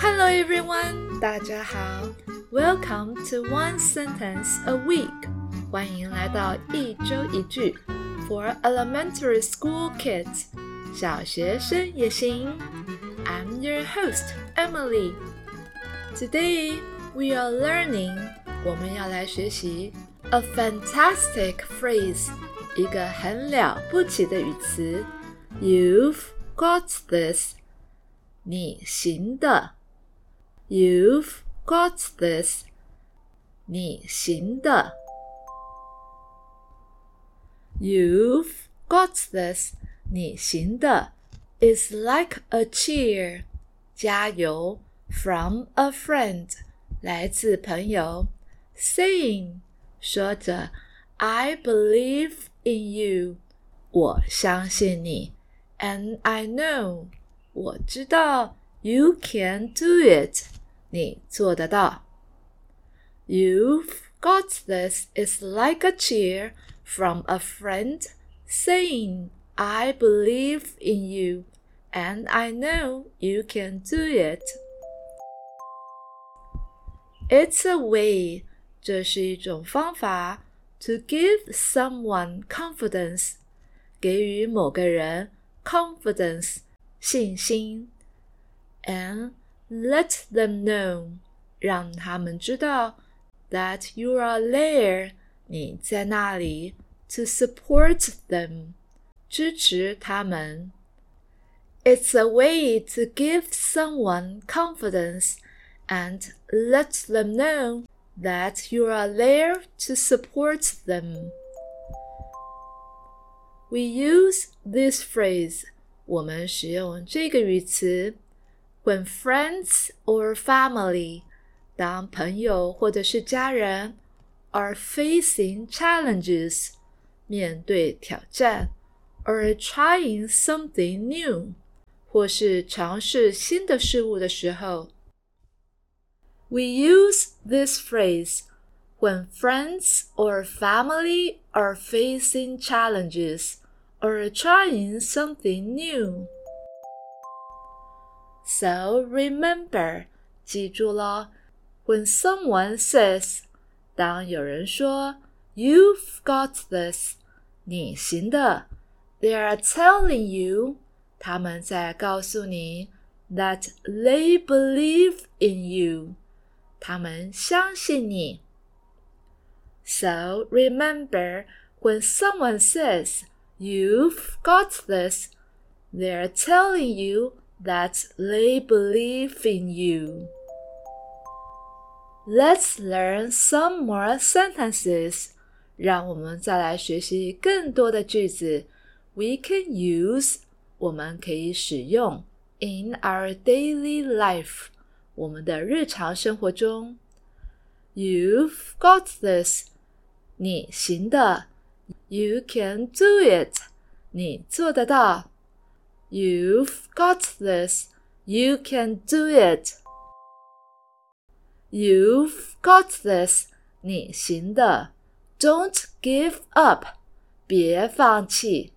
Hello everyone，大家好，Welcome to One Sentence a Week，欢迎来到一周一句，For elementary school kids，小学生也行。I'm your host Emily. Today we are learning，我们要来学习 a fantastic phrase，一个很了不起的语词。You've got this，你行的。 You've got this，你行的。You've got this，你行的。Is like a cheer，加油。From a friend，来自朋友。Saying，说着，I believe in you，我相信你。And I know，我知道，you can do it， 你做得到。You've got this is like a cheer from a friend saying, I believe in you and I know you can do it. It's a way，这是一种方法，to give someone confidence，给予某个人 confidence 信心，and let them know，让他们知道 that you are there，你在那里，to support them，支持他们。It's a way to give someone confidence and let them know that you are there to support them. We use this phrase. 我们使用这个语词 when friends or family 当朋友或者是家人 are facing challenges 面对挑战 or trying something new 或是尝试新的事物的时候。we use this phrase when friends or family are facing challenges or trying something new. So remember, 记住了，when someone says，当有人说 "You've got this"，你行的，they are telling you，他们在告诉你 that they believe in you。他们相信你。So remember, when someone says you've got this, they're telling you that they believe in you. Let's learn some more sentences. 让我们再来学习更多的句子。We can use，我们可以使用 in our daily life。我们的日常生活中，You've got this，你行的；You can do it，你做得到 ；You've got this，You can do it。You've got this，你行的；Don't give up，别放弃；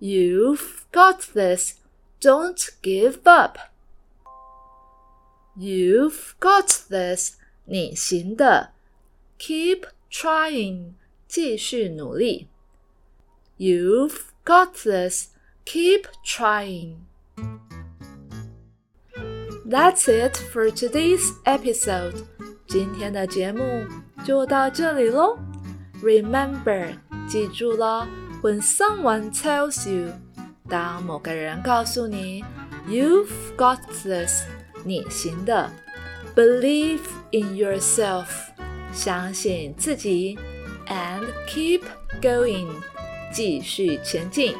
You've got this，Don't give up。You've got this，你行的。Keep trying，继续努力。You've got this. Keep trying. That's it for today's episode. 今天的节目就到这里喽。Remember，记住了，When someone tells you，当某个人告诉你，You've got this。你行的，believe in yourself，相信自己，and keep going，继续前进。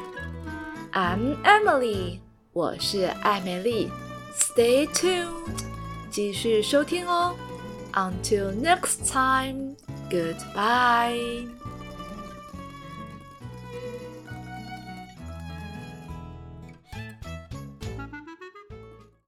I'm Emily，我是艾美丽，Stay tuned，继续收听哦。Until next time，goodbye。